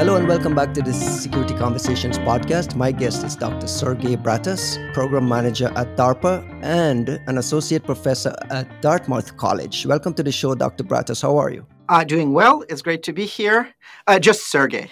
Hello and welcome back to the Security Conversations podcast. My guest is Dr. Sergey Bratus, program manager at DARPA and an associate professor at Dartmouth College. Welcome to the show, Dr. Bratus. How are you? Uh, doing well. It's great to be here. Uh, just Sergey.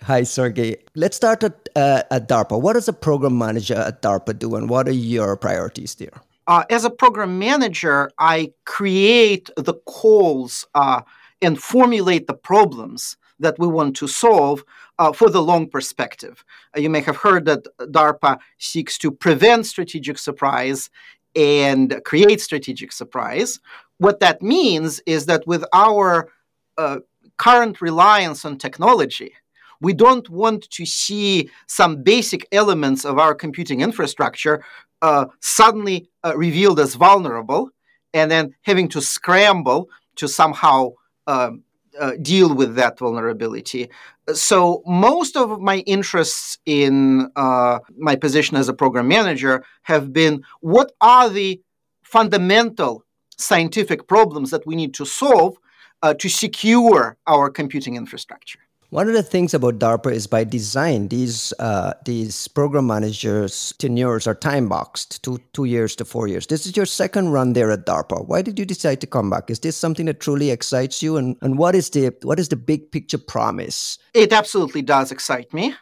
Hi, Sergey. Let's start at, uh, at DARPA. What does a program manager at DARPA do, and what are your priorities there? Uh, as a program manager, I create the calls uh, and formulate the problems that we want to solve uh, for the long perspective. Uh, you may have heard that DARPA seeks to prevent strategic surprise and create strategic surprise. What that means is that with our uh, current reliance on technology, we don't want to see some basic elements of our computing infrastructure uh, suddenly uh, revealed as vulnerable and then having to scramble to somehow um, uh, deal with that vulnerability. So, most of my interests in uh, my position as a program manager have been what are the fundamental scientific problems that we need to solve uh, to secure our computing infrastructure. One of the things about DARPA is by design, these uh, these program managers' tenures are time boxed, two two years to four years. This is your second run there at DARPA. Why did you decide to come back? Is this something that truly excites you? And and what is the what is the big picture promise? It absolutely does excite me,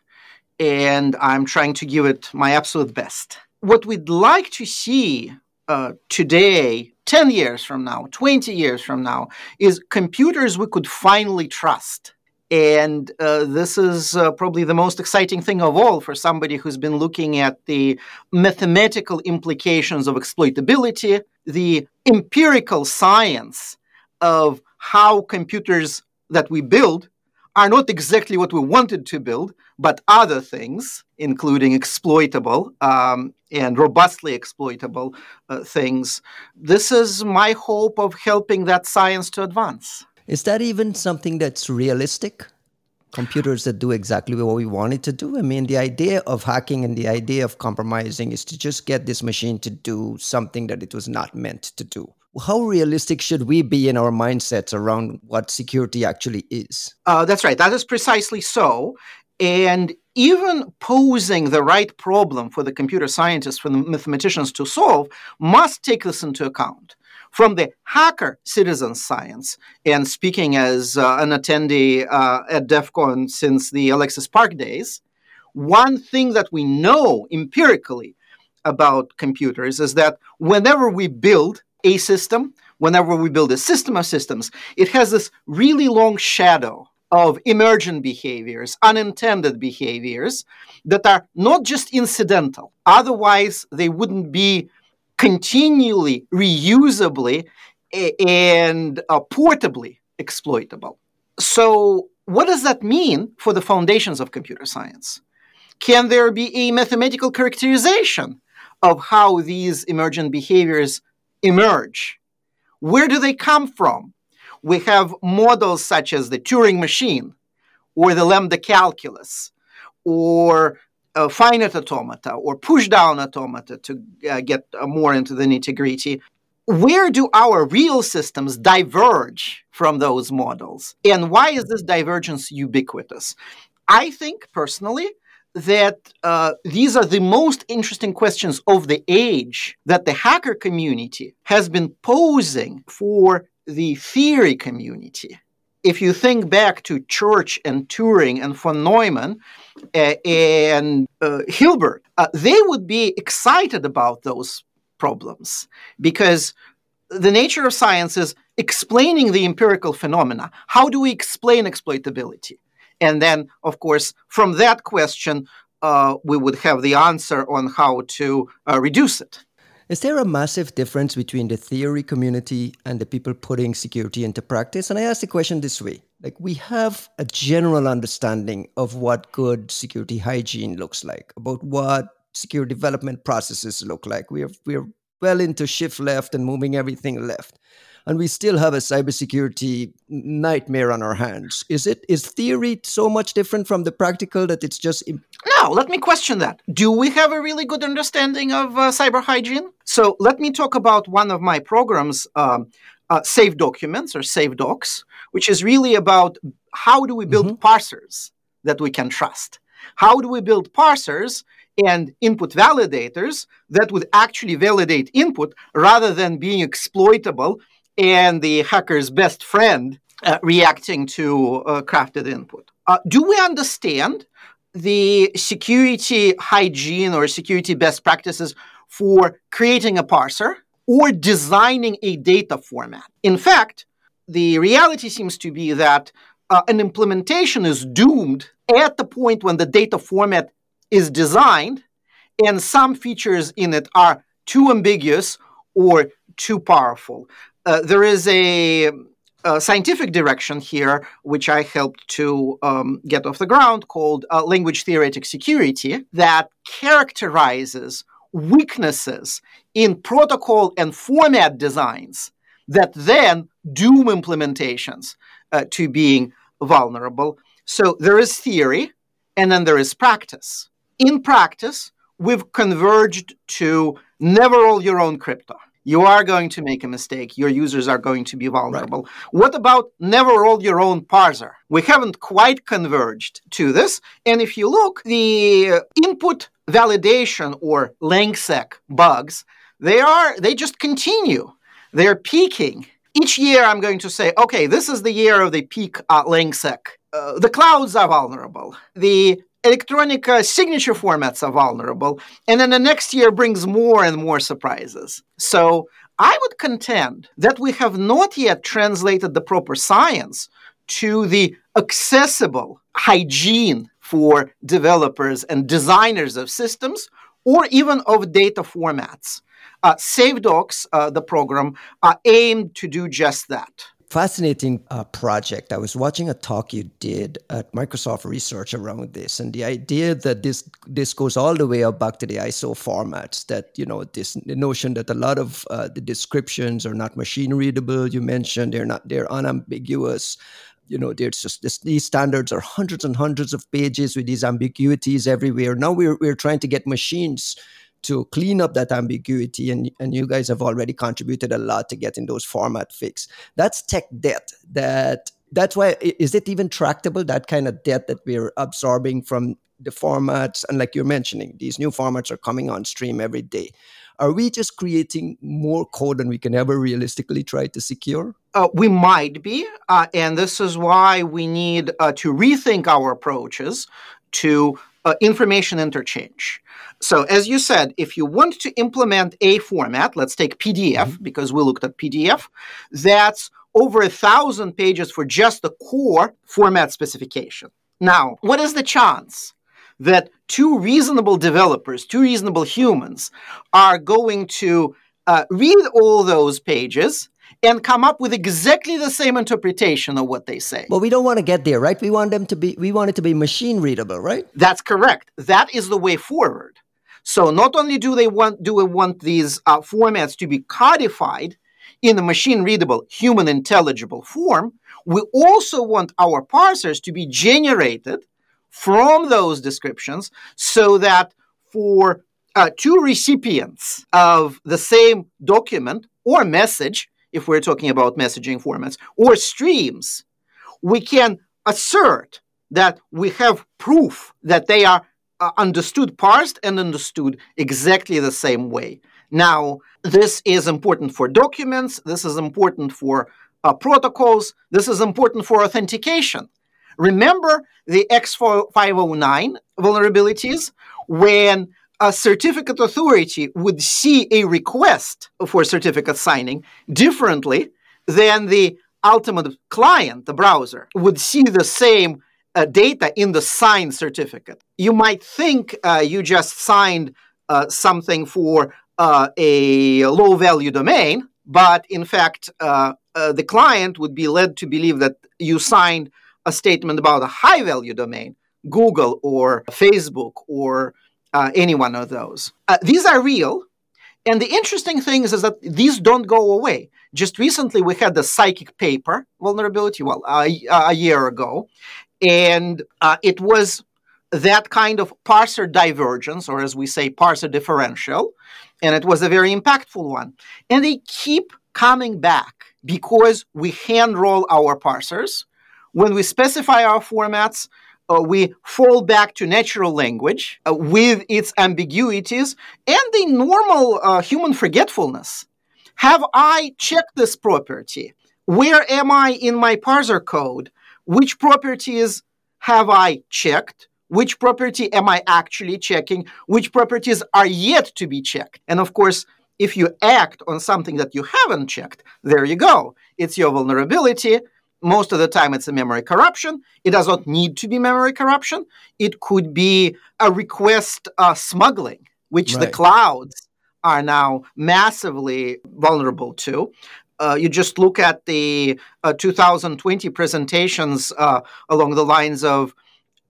and I'm trying to give it my absolute best. What we'd like to see uh, today 10 years from now, 20 years from now, is computers we could finally trust. And uh, this is uh, probably the most exciting thing of all for somebody who's been looking at the mathematical implications of exploitability, the empirical science of how computers that we build are not exactly what we wanted to build, but other things, including exploitable um, and robustly exploitable uh, things. This is my hope of helping that science to advance. Is that even something that's realistic? Computers that do exactly what we want it to do? I mean, the idea of hacking and the idea of compromising is to just get this machine to do something that it was not meant to do. How realistic should we be in our mindsets around what security actually is? Uh, that's right. That is precisely so. And even posing the right problem for the computer scientists, for the mathematicians to solve, must take this into account from the hacker citizen science. And speaking as uh, an attendee uh, at DEF CON since the Alexis Park days, one thing that we know empirically about computers is that whenever we build a system, whenever we build a system of systems, it has this really long shadow of emergent behaviors, unintended behaviors that are not just incidental. Otherwise, they wouldn't be continually, reusably, and uh, portably exploitable. So, what does that mean for the foundations of computer science? Can there be a mathematical characterization of how these emergent behaviors emerge? Where do they come from? We have models such as the Turing machine or the lambda calculus or uh, finite automata or push down automata to uh, get uh, more into the nitty gritty. Where do our real systems diverge from those models? And why is this divergence ubiquitous? I think personally that uh, these are the most interesting questions of the age that the hacker community has been posing for the theory community if you think back to Church and Turing and von Neumann uh, and uh, Hilbert, uh, they would be excited about those problems because the nature of science is explaining the empirical phenomena. How do we explain exploitability? And then, of course, from that question, uh, we would have the answer on how to uh, reduce it. Is there a massive difference between the theory community and the people putting security into practice? And I ask the question this way like, we have a general understanding of what good security hygiene looks like, about what secure development processes look like. We're, we're well into shift left and moving everything left and we still have a cybersecurity nightmare on our hands. Is it is theory so much different from the practical that it's just? Imp- no, let me question that. Do we have a really good understanding of uh, cyber hygiene? So let me talk about one of my programs, um, uh, Safe Documents or SafeDocs, which is really about how do we build mm-hmm. parsers that we can trust? How do we build parsers and input validators that would actually validate input rather than being exploitable and the hacker's best friend uh, reacting to uh, crafted input? Uh, do we understand the security hygiene or security best practices for creating a parser or designing a data format. In fact, the reality seems to be that uh, an implementation is doomed at the point when the data format is designed and some features in it are too ambiguous or too powerful. Uh, there is a uh, scientific direction here, which I helped to um, get off the ground, called uh, language theoretic security, that characterizes weaknesses in protocol and format designs that then doom implementations uh, to being vulnerable. So there is theory and then there is practice. In practice, we've converged to never roll your own crypto you are going to make a mistake. Your users are going to be vulnerable. Right. What about never roll your own parser? We haven't quite converged to this. And if you look, the input validation or langsec bugs, they are they just continue. They're peaking. Each year, I'm going to say, okay, this is the year of the peak uh, langsec. Uh, the clouds are vulnerable. The electronic uh, signature formats are vulnerable. And then the next year brings more and more surprises. So I would contend that we have not yet translated the proper science to the accessible hygiene for developers and designers of systems or even of data formats. Uh, SafeDocs, uh, the program, uh, aimed to do just that fascinating uh, project. I was watching a talk you did at Microsoft Research around this, and the idea that this this goes all the way back to the ISO formats. That you know this notion that a lot of uh, the descriptions are not machine readable. You mentioned they're not they're unambiguous. You know, there's just this, these standards are hundreds and hundreds of pages with these ambiguities everywhere. Now we're we're trying to get machines to clean up that ambiguity and, and you guys have already contributed a lot to getting those format fixed. That's tech debt that that's why is it even tractable that kind of debt that we're absorbing from the formats? And like you're mentioning these new formats are coming on stream every day. Are we just creating more code than we can ever realistically try to secure? Uh, we might be uh, and this is why we need uh, to rethink our approaches to uh, information interchange. So, as you said, if you want to implement a format, let's take PDF mm-hmm. because we looked at PDF, that's over a thousand pages for just the core format specification. Now, what is the chance that two reasonable developers, two reasonable humans, are going to uh, read all those pages and come up with exactly the same interpretation of what they say. But we don't want to get there, right? We want them to be we want it to be machine readable, right? That's correct. That is the way forward. So not only do they want do we want these uh, formats to be codified in a machine readable, human intelligible form, we also want our parsers to be generated from those descriptions so that for uh, two recipients of the same document or message, if we're talking about messaging formats, or streams, we can assert that we have proof that they are uh, understood, parsed, and understood exactly the same way. Now, this is important for documents, this is important for uh, protocols, this is important for authentication. Remember the X509 vulnerabilities when a certificate authority would see a request for certificate signing differently than the ultimate client, the browser, would see the same uh, data in the signed certificate. You might think uh, you just signed uh, something for uh, a low value domain, but in fact, uh, uh, the client would be led to believe that you signed a statement about a high value domain, Google or Facebook or uh, any one of those. Uh, these are real. And the interesting thing is, is that these don't go away. Just recently, we had the psychic paper vulnerability, well, uh, a year ago. And uh, it was that kind of parser divergence, or as we say, parser differential. And it was a very impactful one. And they keep coming back because we hand roll our parsers. When we specify our formats, uh, we fall back to natural language uh, with its ambiguities and the normal uh, human forgetfulness. Have I checked this property? Where am I in my parser code? Which properties have I checked? Which property am I actually checking? Which properties are yet to be checked? And of course, if you act on something that you haven't checked, there you go. It's your vulnerability. Most of the time, it's a memory corruption. It does not need to be memory corruption. It could be a request uh, smuggling, which right. the clouds are now massively vulnerable to. Uh, you just look at the uh, 2020 presentations uh, along the lines of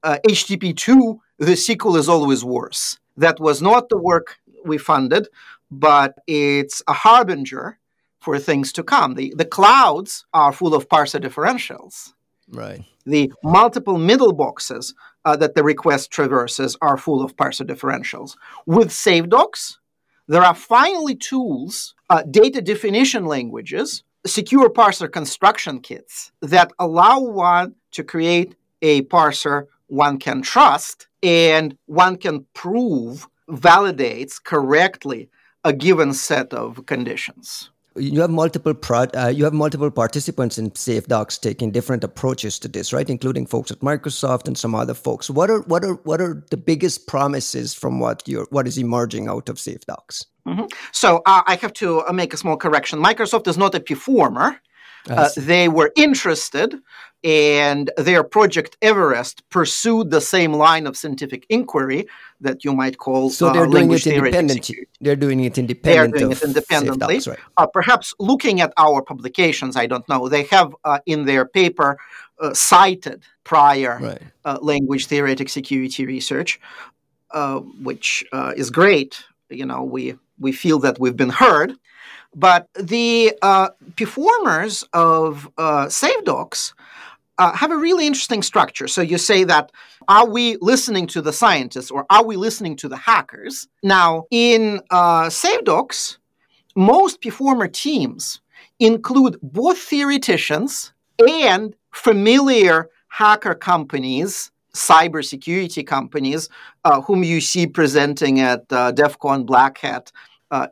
HTTP2, uh, the sequel is always worse. That was not the work we funded but it's a harbinger for things to come. The, the clouds are full of parser differentials. Right. The multiple middle boxes uh, that the request traverses are full of parser differentials. With SafeDocs, there are finally tools, uh, data definition languages, secure parser construction kits that allow one to create a parser one can trust and one can prove validates correctly a given set of conditions. You have multiple pro- uh, you have multiple participants in SafeDocs taking different approaches to this, right? Including folks at Microsoft and some other folks. What are what are what are the biggest promises from what you what is emerging out of SafeDocs? Mm-hmm. So uh, I have to uh, make a small correction. Microsoft is not a performer. Uh, they were interested, and their project Everest pursued the same line of scientific inquiry that you might call. So they're uh, doing it independently. They're doing it independently. They're doing it independently. Right. Uh, perhaps looking at our publications, I don't know. They have uh, in their paper uh, cited prior right. language theoretic security research, which is great. You know, we we feel that we've been heard. But the uh, performers of uh, SafeDocs uh, have a really interesting structure. So you say that are we listening to the scientists or are we listening to the hackers? Now, in uh, SafeDocs, most performer teams include both theoreticians and familiar hacker companies, cybersecurity companies, uh, whom you see presenting at uh, DEF CON Black Hat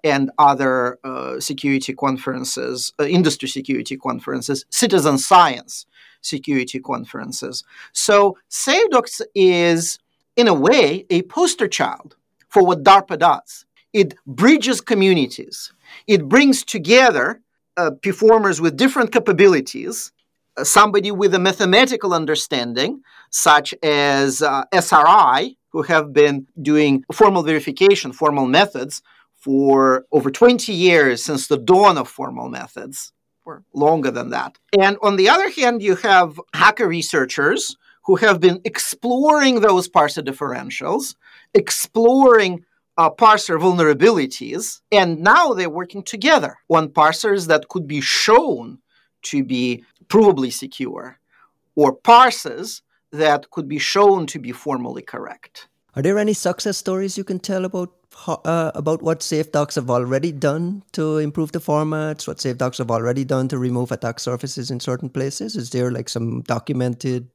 and other uh, security conferences, uh, industry security conferences, citizen science security conferences. So SafeDocs is, in a way, a poster child for what DARPA does. It bridges communities. It brings together uh, performers with different capabilities, uh, somebody with a mathematical understanding, such as uh, SRI, who have been doing formal verification, formal methods for over 20 years since the dawn of formal methods, or longer than that. And on the other hand, you have hacker researchers who have been exploring those parser differentials, exploring uh, parser vulnerabilities, and now they're working together on parsers that could be shown to be provably secure, or parsers that could be shown to be formally correct. Are there any success stories you can tell about uh, about what SafeDocs have already done to improve the formats? What SafeDocs have already done to remove attack surfaces in certain places? Is there like some documented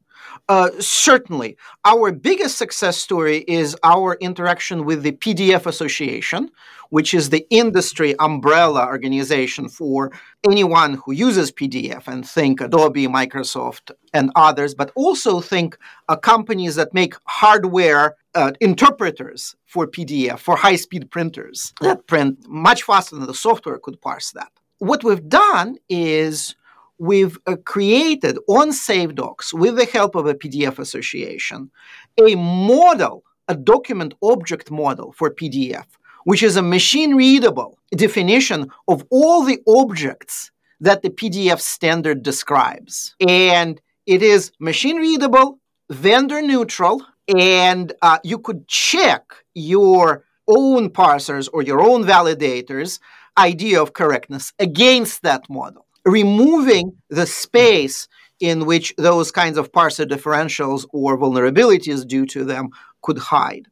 uh, certainly. Our biggest success story is our interaction with the PDF Association, which is the industry umbrella organization for anyone who uses PDF and think Adobe, Microsoft, and others, but also think uh, companies that make hardware uh, interpreters for PDF, for high speed printers that print much faster than the software could parse that. What we've done is we've uh, created on SafeDocs, with the help of a PDF association, a model, a document object model for PDF, which is a machine readable definition of all the objects that the PDF standard describes. And it is machine readable, vendor neutral, and uh, you could check your own parsers or your own validators' idea of correctness against that model removing the space in which those kinds of parser differentials or vulnerabilities due to them could hide.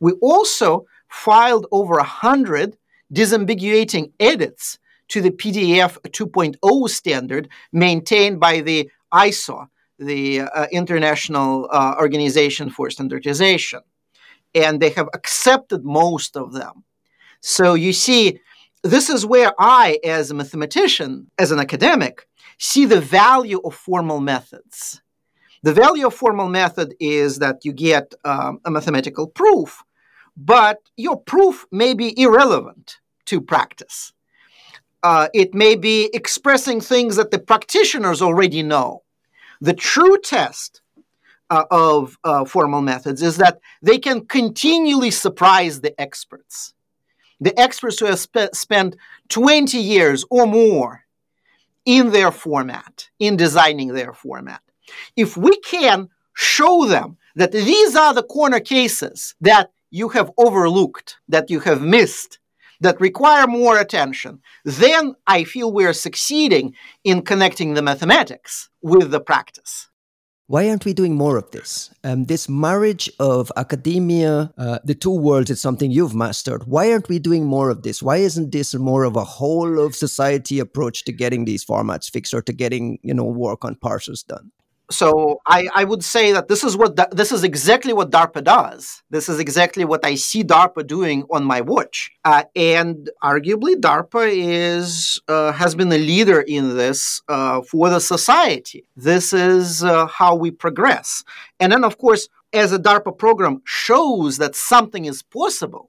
We also filed over 100 disambiguating edits to the PDF 2.0 standard maintained by the ISO, the uh, International uh, Organization for Standardization, and they have accepted most of them. So you see, this is where I, as a mathematician, as an academic, see the value of formal methods. The value of formal method is that you get um, a mathematical proof, but your proof may be irrelevant to practice. Uh, it may be expressing things that the practitioners already know. The true test uh, of uh, formal methods is that they can continually surprise the experts. The experts who have spe- spent 20 years or more in their format, in designing their format. If we can show them that these are the corner cases that you have overlooked, that you have missed, that require more attention, then I feel we're succeeding in connecting the mathematics with the practice. Why aren't we doing more of this? Um, this marriage of academia, uh, the two worlds, is something you've mastered. Why aren't we doing more of this? Why isn't this more of a whole of society approach to getting these formats fixed or to getting you know work on parsers done? So I, I would say that this is what this is exactly what DARPA does. This is exactly what I see DARPA doing on my watch, uh, and arguably DARPA is uh, has been a leader in this uh, for the society. This is uh, how we progress, and then of course, as a DARPA program shows that something is possible,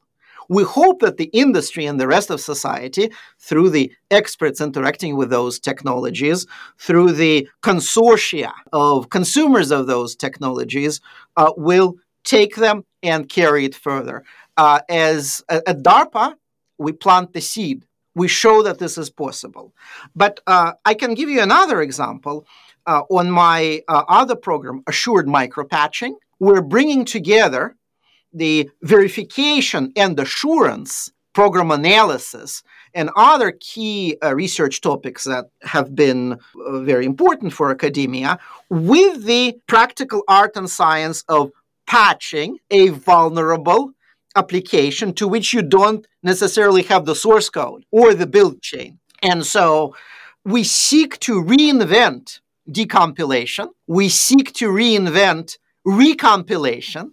we hope that the industry and the rest of society, through the experts interacting with those technologies, through the consortia of consumers of those technologies, uh, will take them and carry it further. Uh, as at DARPA, we plant the seed. We show that this is possible. But uh, I can give you another example. Uh, on my uh, other program, Assured Micropatching, we're bringing together the verification and assurance program analysis and other key uh, research topics that have been uh, very important for academia with the practical art and science of patching a vulnerable application to which you don't necessarily have the source code or the build chain. And so we seek to reinvent decompilation, we seek to reinvent recompilation,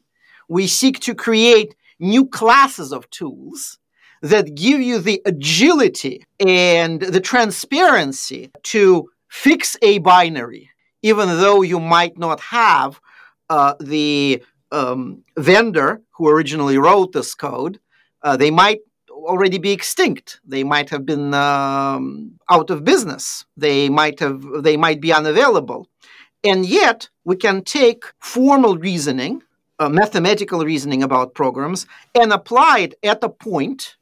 we seek to create new classes of tools that give you the agility and the transparency to fix a binary, even though you might not have uh, the um, vendor who originally wrote this code. Uh, they might already be extinct. They might have been um, out of business. They might have. They might be unavailable, and yet we can take formal reasoning uh, mathematical reasoning about programs and apply it at a point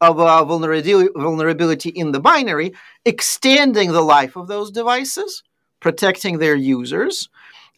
of uh, vulnerability, vulnerability in the binary, extending the life of those devices, protecting their users.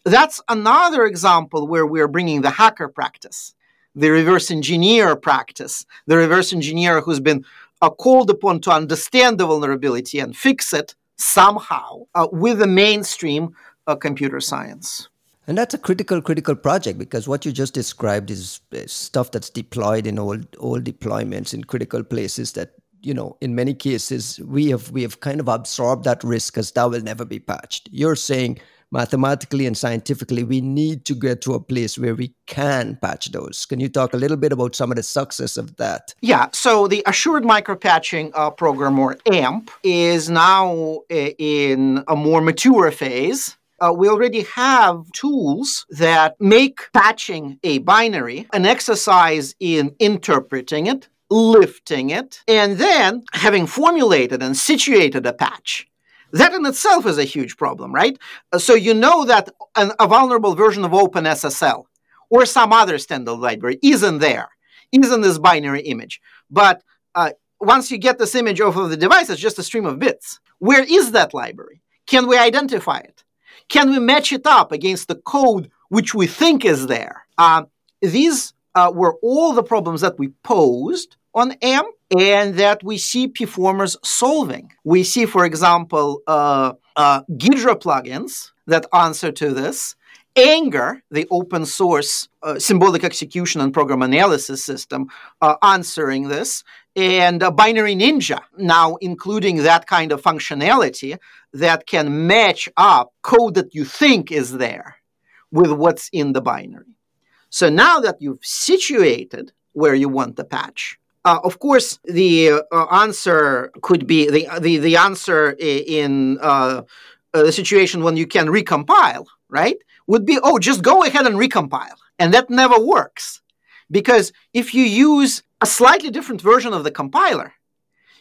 That's another example where we're bringing the hacker practice, the reverse engineer practice, the reverse engineer who's been uh, called upon to understand the vulnerability and fix it somehow uh, with the mainstream uh, computer science. And that's a critical, critical project because what you just described is, stuff that's deployed in all all deployments in critical places that you know in many cases we have we have kind of absorbed that risk because that will never be patched. You're saying mathematically and scientifically we need to get to a place where we can patch those. Can you talk a little bit about some of the success of that? Yeah. So the Assured Micropatching uh, program or AMP is now uh, in a more mature phase uh, we already have tools that make patching a binary an exercise in interpreting it, lifting it, and then having formulated and situated a patch. That in itself is a huge problem, right? Uh, so you know that an, a vulnerable version of OpenSSL or some other standard library isn't there, isn't this binary image. But uh, once you get this image off of the device, it's just a stream of bits. Where is that library? Can we identify it? Can we match it up against the code which we think is there? Uh, these uh, were all the problems that we posed on AMP and that we see performers solving. We see, for example, uh, uh, Ghidra plugins that answer to this. angr, the open source uh, symbolic execution and program analysis system, uh, answering this. And a Binary Ninja now including that kind of functionality that can match up code that you think is there with what's in the binary. So now that you've situated where you want the patch uh, of course the uh, answer could be the the, the answer in uh, the situation when you can recompile right would be oh just go ahead and recompile. And that never works because if you use a slightly different version of the compiler,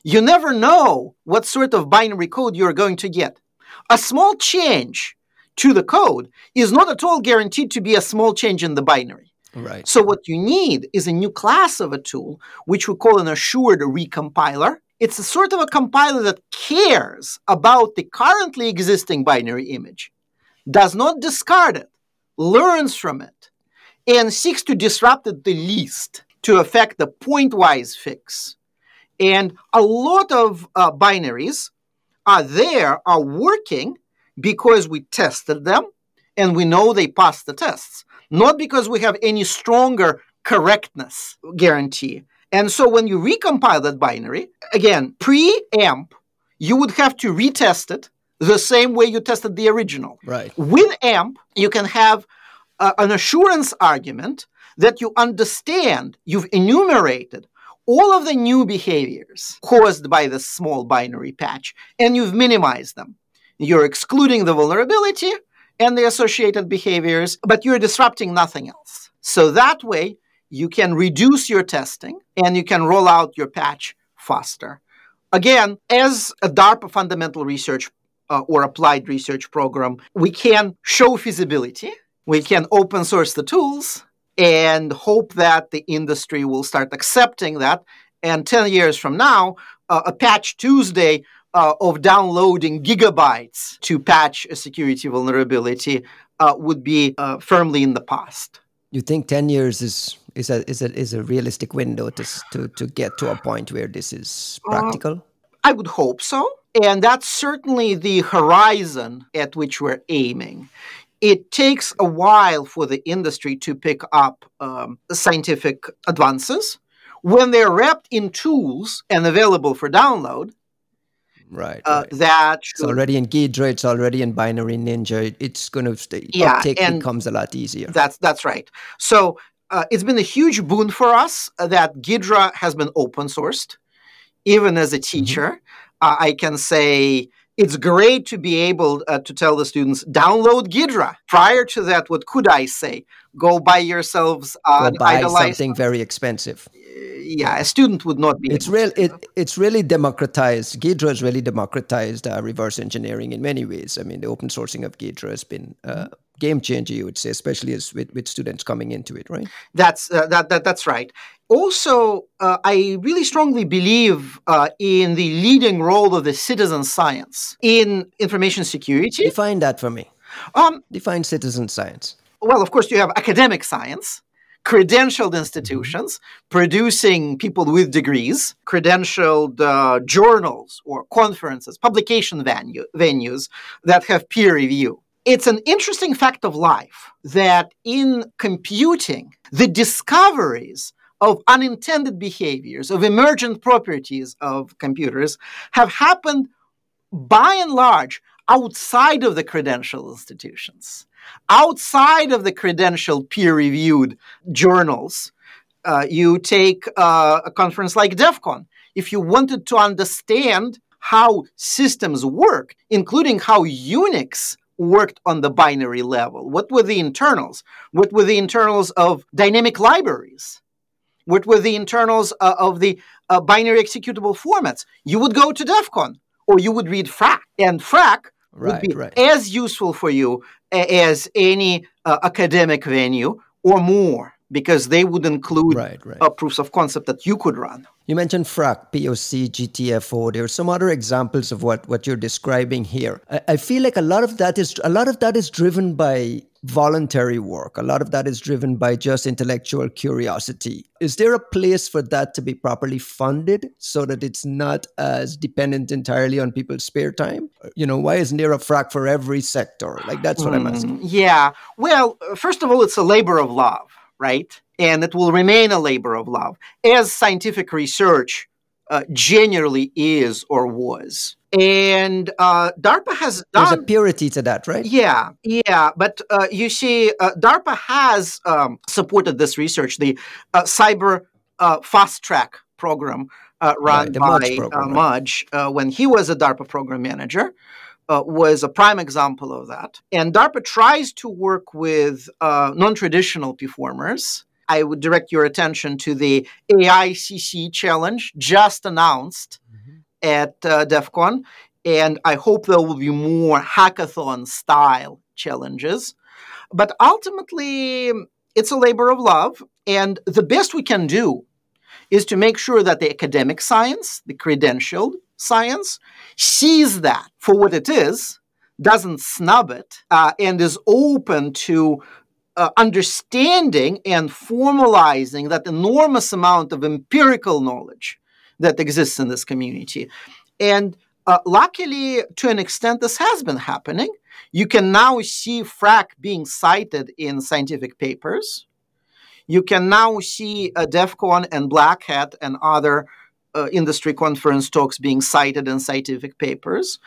you never know what sort of binary code you're going to get. A small change to the code is not at all guaranteed to be a small change in the binary. Right. So what you need is a new class of a tool, which we call an assured recompiler. It's a sort of a compiler that cares about the currently existing binary image, does not discard it, learns from it, and seeks to disrupt it the least to affect the pointwise fix. And a lot of uh, binaries are there, are working because we tested them and we know they passed the tests, not because we have any stronger correctness guarantee. And so when you recompile that binary, again, pre AMP, you would have to retest it the same way you tested the original. Right. With AMP, you can have an assurance argument that you understand, you've enumerated all of the new behaviors caused by this small binary patch, and you've minimized them. You're excluding the vulnerability and the associated behaviors, but you're disrupting nothing else. So that way, you can reduce your testing and you can roll out your patch faster. Again, as a DARPA fundamental research uh, or applied research program, we can show feasibility, we can open source the tools, and hope that the industry will start accepting that. And 10 years from now, uh, a patch Tuesday uh, of downloading gigabytes to patch a security vulnerability uh, would be uh, firmly in the past. You think 10 years is is a is a is a realistic window to to to get to a point where this is uh, practical? I would hope so. And that's certainly the horizon at which we're aiming it takes a while for the industry to pick up um, scientific advances. When they're wrapped in tools and available for download, right, uh, right. that should... it's already in Ghidra, it's already in Binary Ninja. It's going to stay. Yeah, uptake and becomes a lot easier. That's that's right. So uh, it's been a huge boon for us that Ghidra has been open sourced. Even as a mm-hmm. teacher, mm-hmm. uh, I can say it's great to be able uh, to tell the students download Ghidra. Prior to that, what could I say? Go buy yourselves uh, Go buy something very expensive. Uh, yeah, a student would not be. It's real. It, it's really democratized. Ghidra has really democratized uh, reverse engineering in many ways. I mean, the open sourcing of Ghidra has been uh, game changer, you would say, especially as with, with students coming into it, right? That's uh, that, that that's right. Also, uh, I really strongly believe uh, in the leading role of the citizen science in information security. Define that for me. Um, Define citizen science. Well, of course, you have academic science, credentialed institutions producing people with degrees, credentialed uh, journals or conferences, publication venue, venues that have peer review. It's an interesting fact of life that in computing, the discoveries of unintended behaviors, of emergent properties of computers have happened by and large outside of the credential institutions, outside of the credential peer reviewed journals. Uh, you take uh, a conference like DEF CON. If you wanted to understand how systems work, including how Unix worked on the binary level, what were the internals? What were the internals of dynamic libraries? what were the internals uh, of the uh, binary executable formats. You would go to DEF CON or you would read Phrack, and Phrack right, would be right. as useful for you as any uh, academic venue or more because they would include right, right. Uh, proofs of concept that you could run. You mentioned Phrack, POC, GTFO. There are some other examples of what, what you're describing here. I, I feel like a lot of that is a lot of that is driven by voluntary work. A lot of that is driven by just intellectual curiosity. Is there a place for that to be properly funded so that it's not as dependent entirely on people's spare time? You know, why isn't there a Phrack for every sector? Like, that's what mm, I'm asking. Yeah. Well, first of all, it's a labor of love, right? And it will remain a labor of love. As scientific research uh, generally is or was. And uh, DARPA has done. There's a purity to that, right? Yeah, yeah. But uh, you see, uh, DARPA has um, supported this research, the uh, Cyber uh, Fast Track program run right, by Mudge, program, Mudge when he was a DARPA program manager. Was a prime example of that. And DARPA tries to work with non traditional performers I would direct your attention to the AICC challenge just announced mm-hmm. at uh, DEF CON. And I hope there will be more hackathon style challenges. But ultimately, it's a labor of love. And the best we can do is to make sure that the academic science, the credentialed science, sees that for what it is, doesn't snub it, uh, and is open to uh, understanding and formalizing that enormous amount of empirical knowledge that exists in this community. And uh, luckily, to an extent, this has been happening. You can now see Phrack being cited in scientific papers. You can now see uh, DEF CON and Black Hat and other uh, industry conference talks being cited in scientific papers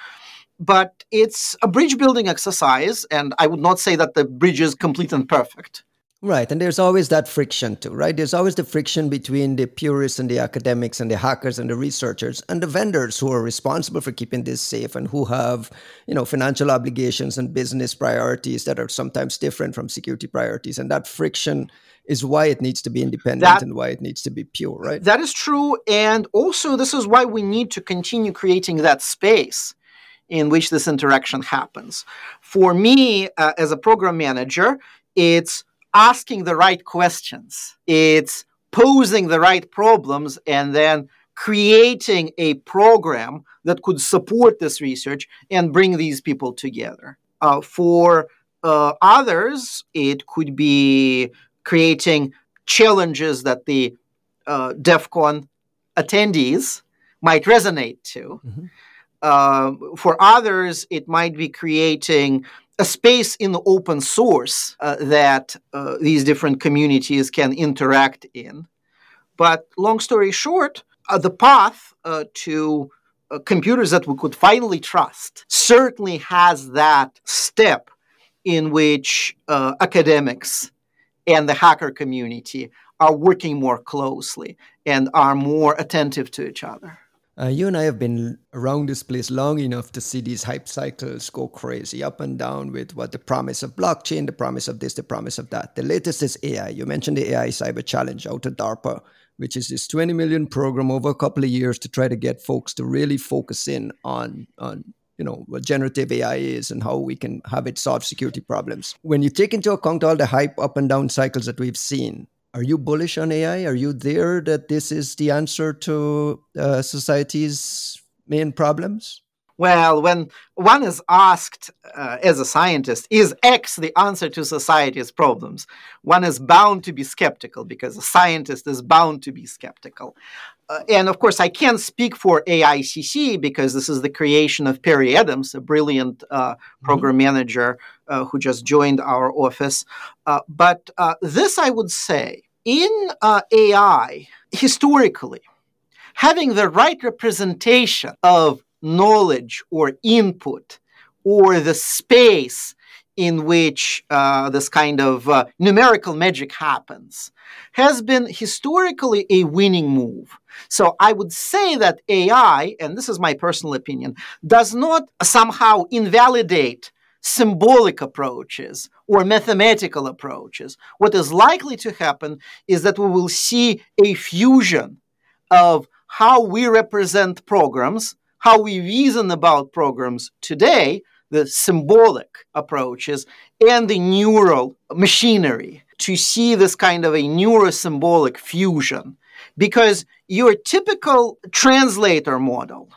but it's a bridge building exercise, and I would not say that the bridge is complete and perfect. Right, and there's always that friction too, right? There's always the friction between the purists and the academics and the hackers and the researchers and the vendors who are responsible for keeping this safe and who have, you know, financial obligations and business priorities that are sometimes different from security priorities. And that friction is why it needs to be independent that, and why it needs to be pure, right? That is true. And also, this is why we need to continue creating that space in which this interaction happens. For me, uh, as a program manager, it's asking the right questions, it's posing the right problems, and then creating a program that could support this research and bring these people together. Uh, for uh, others, it could be creating challenges that the uh, DEF CON attendees might resonate to. Mm-hmm. Uh, for others, it might be creating a space in the open source uh, that uh, these different communities can interact in. But long story short, uh, the path uh, to uh, computers that we could finally trust certainly has that step in which academics and the hacker community are working more closely and are more attentive to each other. Uh, you and I have been around this place long enough to see these hype cycles go crazy up and down with what the promise of blockchain, the promise of this, the promise of that. The latest is AI. You mentioned the AI Cyber Challenge out of DARPA, which is this 20 million program over a couple of years to try to get folks to really focus in on, on you know what generative AI is and how we can have it solve security problems. When you take into account all the hype up and down cycles that we've seen, are you bullish on AI? Are you there that this is the answer to uh, society's main problems? Well, when one is asked uh, as a scientist, is X the answer to society's problems? One is bound to be skeptical because a scientist is bound to be skeptical. Uh, and of course, I can't speak for AICC because this is the creation of Perry Adams, a brilliant uh, mm-hmm. program mm-hmm. manager uh, who just joined our office. Uh, but uh, this I would say in AI, historically, having the right representation of knowledge or input or the space in which uh, this kind of uh, numerical magic happens has been historically a winning move. So I would say that AI, and this is my personal opinion, does not somehow invalidate symbolic approaches or mathematical approaches. What is likely to happen is that we will see a fusion of how we represent programs how we reason about programs today, the symbolic approaches, and the neural machinery to see this kind of a neurosymbolic fusion. Because your typical translator model,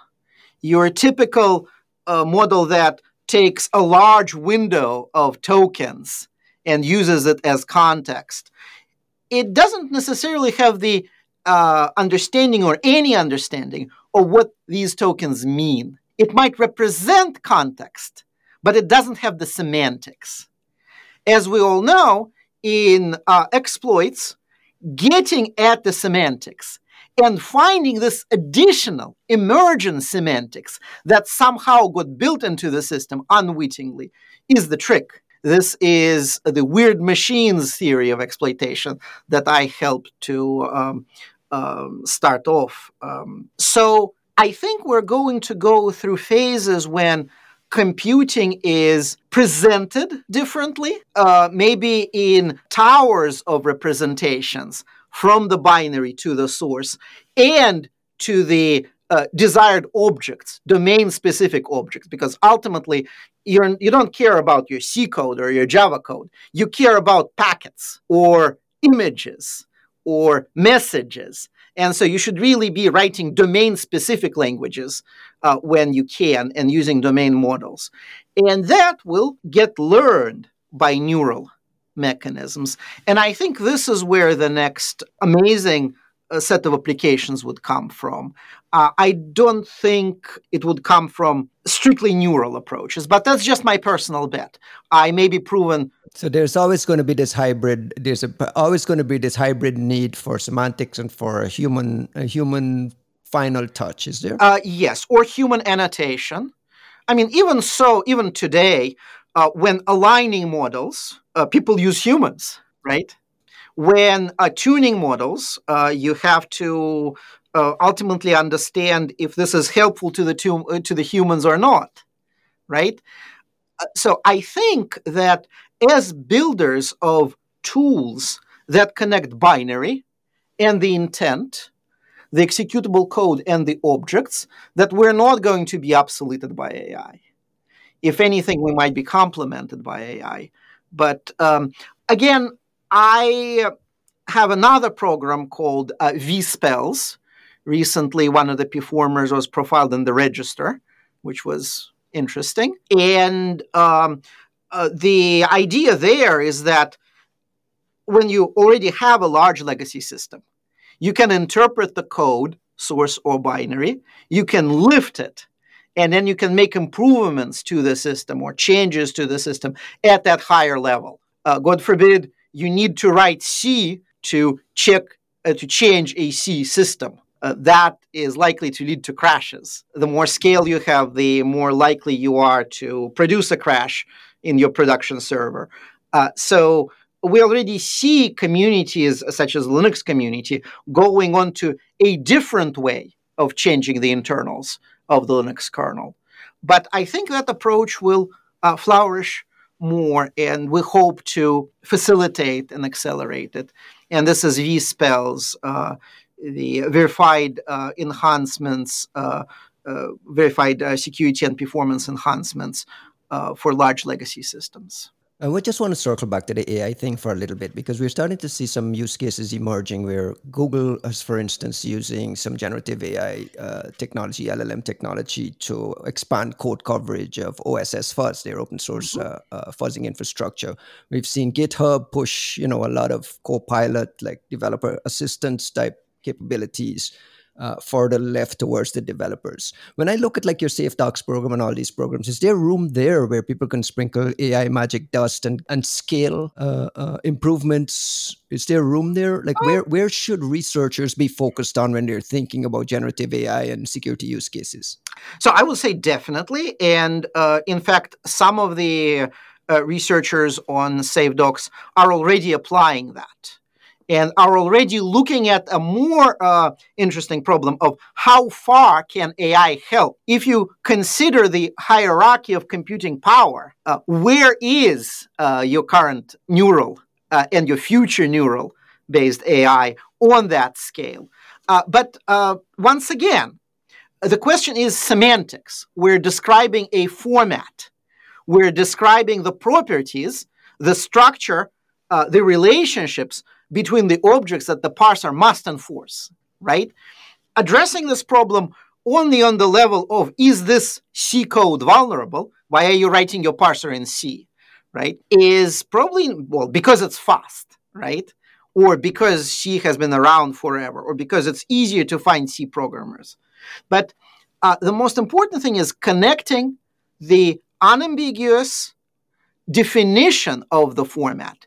your typical uh, model that takes a large window of tokens and uses it as context, it doesn't necessarily have the uh, understanding or any understanding of what these tokens mean. It might represent context, but it doesn't have the semantics. As we all know, in uh, exploits, getting at the semantics and finding this additional emergent semantics that somehow got built into the system unwittingly is the trick. This is the weird machines theory of exploitation that I helped to um, um, start off. Um, so I think we're going to go through phases when computing is presented differently, uh, maybe in towers of representations from the binary to the source and to the uh, desired objects, domain specific objects, because ultimately you're, you don't care about your C code or your Java code. You care about packets or images or messages. And so you should really be writing domain specific languages uh, when you can and using domain models. And that will get learned by neural mechanisms. And I think this is where the next amazing uh, set of applications would come from. Uh, I don't think it would come from strictly neural approaches, but that's just my personal bet. I may be proven. So there's always going to be this hybrid. There's a, always going to be this hybrid need for semantics and for a human, a human final touch. Is there? Uh, yes, or human annotation. I mean, even so, even today, uh, when aligning models, uh, people use humans, right? When uh, tuning models, uh, you have to uh, ultimately understand if this is helpful to the tu- to the humans or not, right? so I think that as builders of tools that connect binary and the intent, the executable code and the objects, that we're not going to be obsoleted by AI if anything, we might be complemented by AI. But um, again, I have another program called uh, Spells. Recently, one of the performers was profiled in the register, which was interesting. And um, uh, the idea there is that when you already have a large legacy system, you can interpret the code, source or binary, you can lift it and then you can make improvements to the system or changes to the system at that higher level. Uh, God forbid you need to write C to check uh, to change a C system. Uh, that is likely to lead to crashes. The more scale you have, the more likely you are to produce a crash in your production server. Uh, so we already see communities such as Linux community going on to a different way of changing the internals of the Linux kernel. But I think that approach will uh, flourish more, and we hope to facilitate and accelerate it. And this is vSpells, uh, the verified uh, enhancements, uh, uh, verified uh, security and performance enhancements for large legacy systems. And we just want to circle back to the AI thing for a little bit because we're starting to see some use cases emerging where Google is, for instance, using some generative AI uh, technology, LLM technology, to expand code coverage of OSS Fuzz, their open source mm-hmm. uh, uh, fuzzing infrastructure. We've seen GitHub push, you know, a lot of Copilot, like developer assistance type capabilities uh, further left towards the developers. When I look at like your SafeDocs program and all these programs, is there room there where people can sprinkle AI magic dust and and scale uh, uh, improvements? Is there room there? Like where where should researchers be focused on when they're thinking about generative AI and security use cases? So I will say definitely, and uh, in fact, some of the uh, researchers on SafeDocs are already applying that and are already looking at a more uh, interesting problem of how far can AI help? If you consider the hierarchy of computing power, uh, where is uh, your current neural uh, and your future neural based AI on that scale? Uh, but uh, once again, the question is semantics. We're describing a format. We're describing the properties, the structure, the relationships between the objects that the parser must enforce, right? Addressing this problem only on the level of is this C code vulnerable? Why are you writing your parser in C, right? Is probably, well, because it's fast, right? Or because C has been around forever, or because it's easier to find C programmers. But uh, the most important thing is connecting the unambiguous definition of the format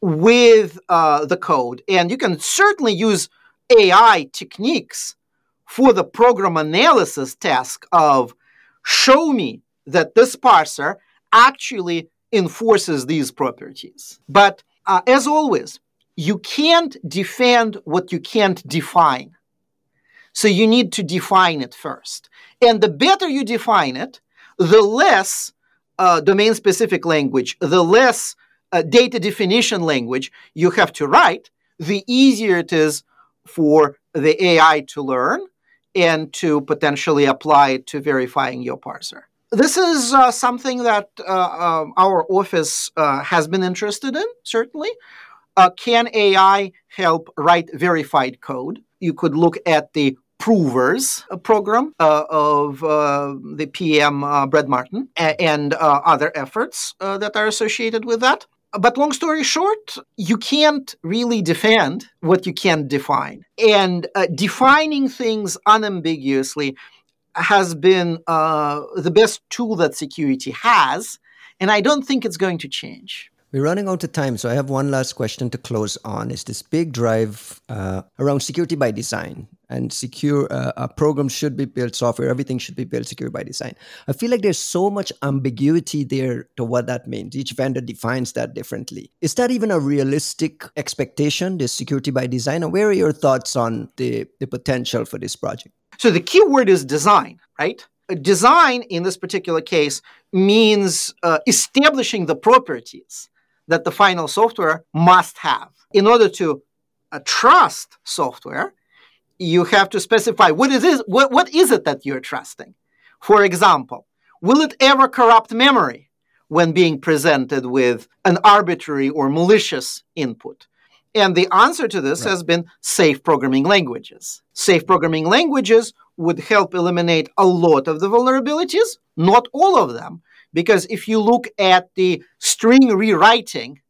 with uh, the code. And you can certainly use AI techniques for the program analysis task of show me that this parser actually enforces these properties. But uh, as always, you can't defend what you can't define. So you need to define it first. And the better you define it, the less uh, domain specific language, the less uh, data definition language you have to write, the easier it is for the AI to learn and to potentially apply it to verifying your parser. This is uh, something that uh, um, our office uh, has been interested in, certainly. Uh, can AI help write verified code? You could look at the Provers program uh, of uh, the PM uh, Brad Martin and other efforts that are associated with that. But long story short, you can't really defend what you can't define. And uh, defining things unambiguously has been uh, the best tool that security has. And I don't think it's going to change. We're running out of time, so I have one last question to close on. Is this big drive uh, around security by design and secure uh, a program should be built software, everything should be built secure by design. I feel like there's so much ambiguity there to what that means. Each vendor defines that differently. Is that even a realistic expectation, this security by design? And where are your thoughts on the, the potential for this project? So the key word is design, right? Design in this particular case means uh, establishing the properties that the final software must have. In order to uh, trust software, you have to specify what is it, what, what is it that you're trusting. For example, will it ever corrupt memory when being presented with an arbitrary or malicious input? And the answer to this right. has been safe programming languages. Safe programming languages would help eliminate a lot of the vulnerabilities, not all of them, because if you look at the string rewriting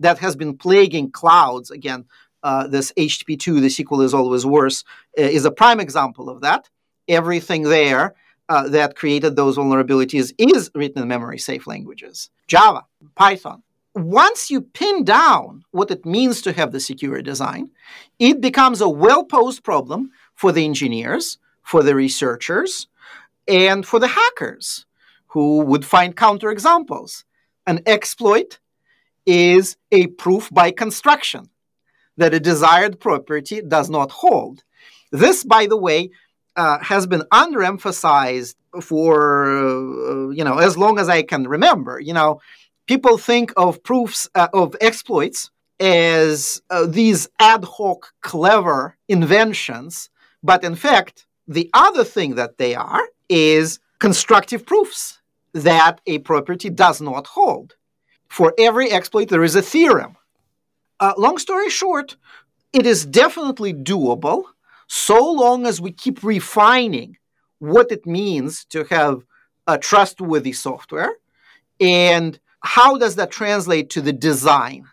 that has been plaguing clouds, again, uh, this HTTP2, the Sequel is always worse, uh, is a prime example of that. Everything there uh, that created those vulnerabilities is written in memory safe languages Java, Python. Once you pin down what it means to have the secure design, it becomes a well posed problem for the engineers, for the researchers, and for the hackers who would find counterexamples. An exploit is a proof by construction that a desired property does not hold. This, by the way, uh, has been underemphasized for uh, you know as long as I can remember. You know, people think of proofs uh, of exploits as uh, these ad hoc, clever inventions, but in fact, the other thing that they are is constructive proofs that a property does not hold. For every exploit, there is a theorem. Uh, long story short, it is definitely doable so long as we keep refining what it means to have a trustworthy software and how does that translate to the design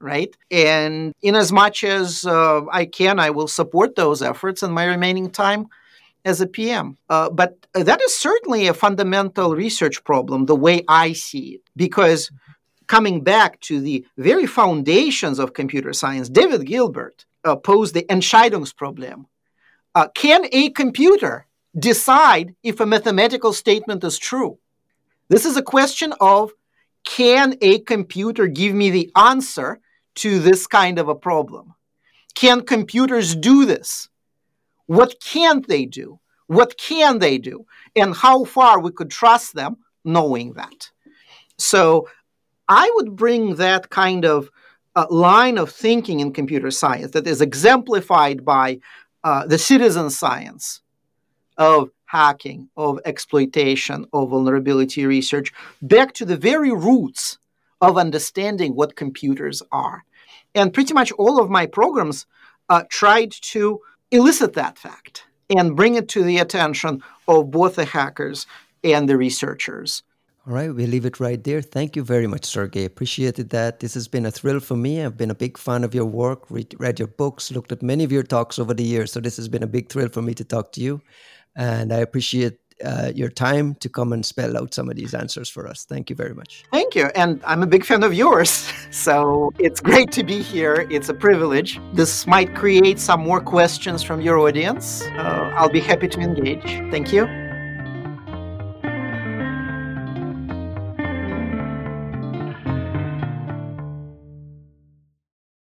right and in as much as uh, i can i will support those efforts in my remaining time as a PM. Uh, but that is certainly a fundamental research problem, the way I see it, because coming back to the very foundations of computer science, David Gilbert uh, posed the Entscheidungsproblem. Uh, can a computer decide if a mathematical statement is true? This is a question of can a computer give me the answer to this kind of a problem? Can computers do this? What can't they do? What can they do? And how far we could trust them knowing that. So I would bring that kind of uh, line of thinking in computer science that is exemplified by uh, the citizen science of hacking, of exploitation, of vulnerability research, back to the very roots of understanding what computers are. And pretty much all of my programs uh, tried to elicit that fact and bring it to the attention of both the hackers and the researchers. All right, we leave it right there. Thank you very much, Sergey. Appreciated that. This has been a thrill for me. I've been a big fan of your work, read, read your books, looked at many of your talks over the years. So this has been a big thrill for me to talk to you. And I appreciate uh, your time to come and spell out some of these answers for us. Thank you very much. Thank you. And I'm a big fan of yours. So it's great to be here. It's a privilege. This might create some more questions from your audience. Uh, I'll be happy to engage. Thank you.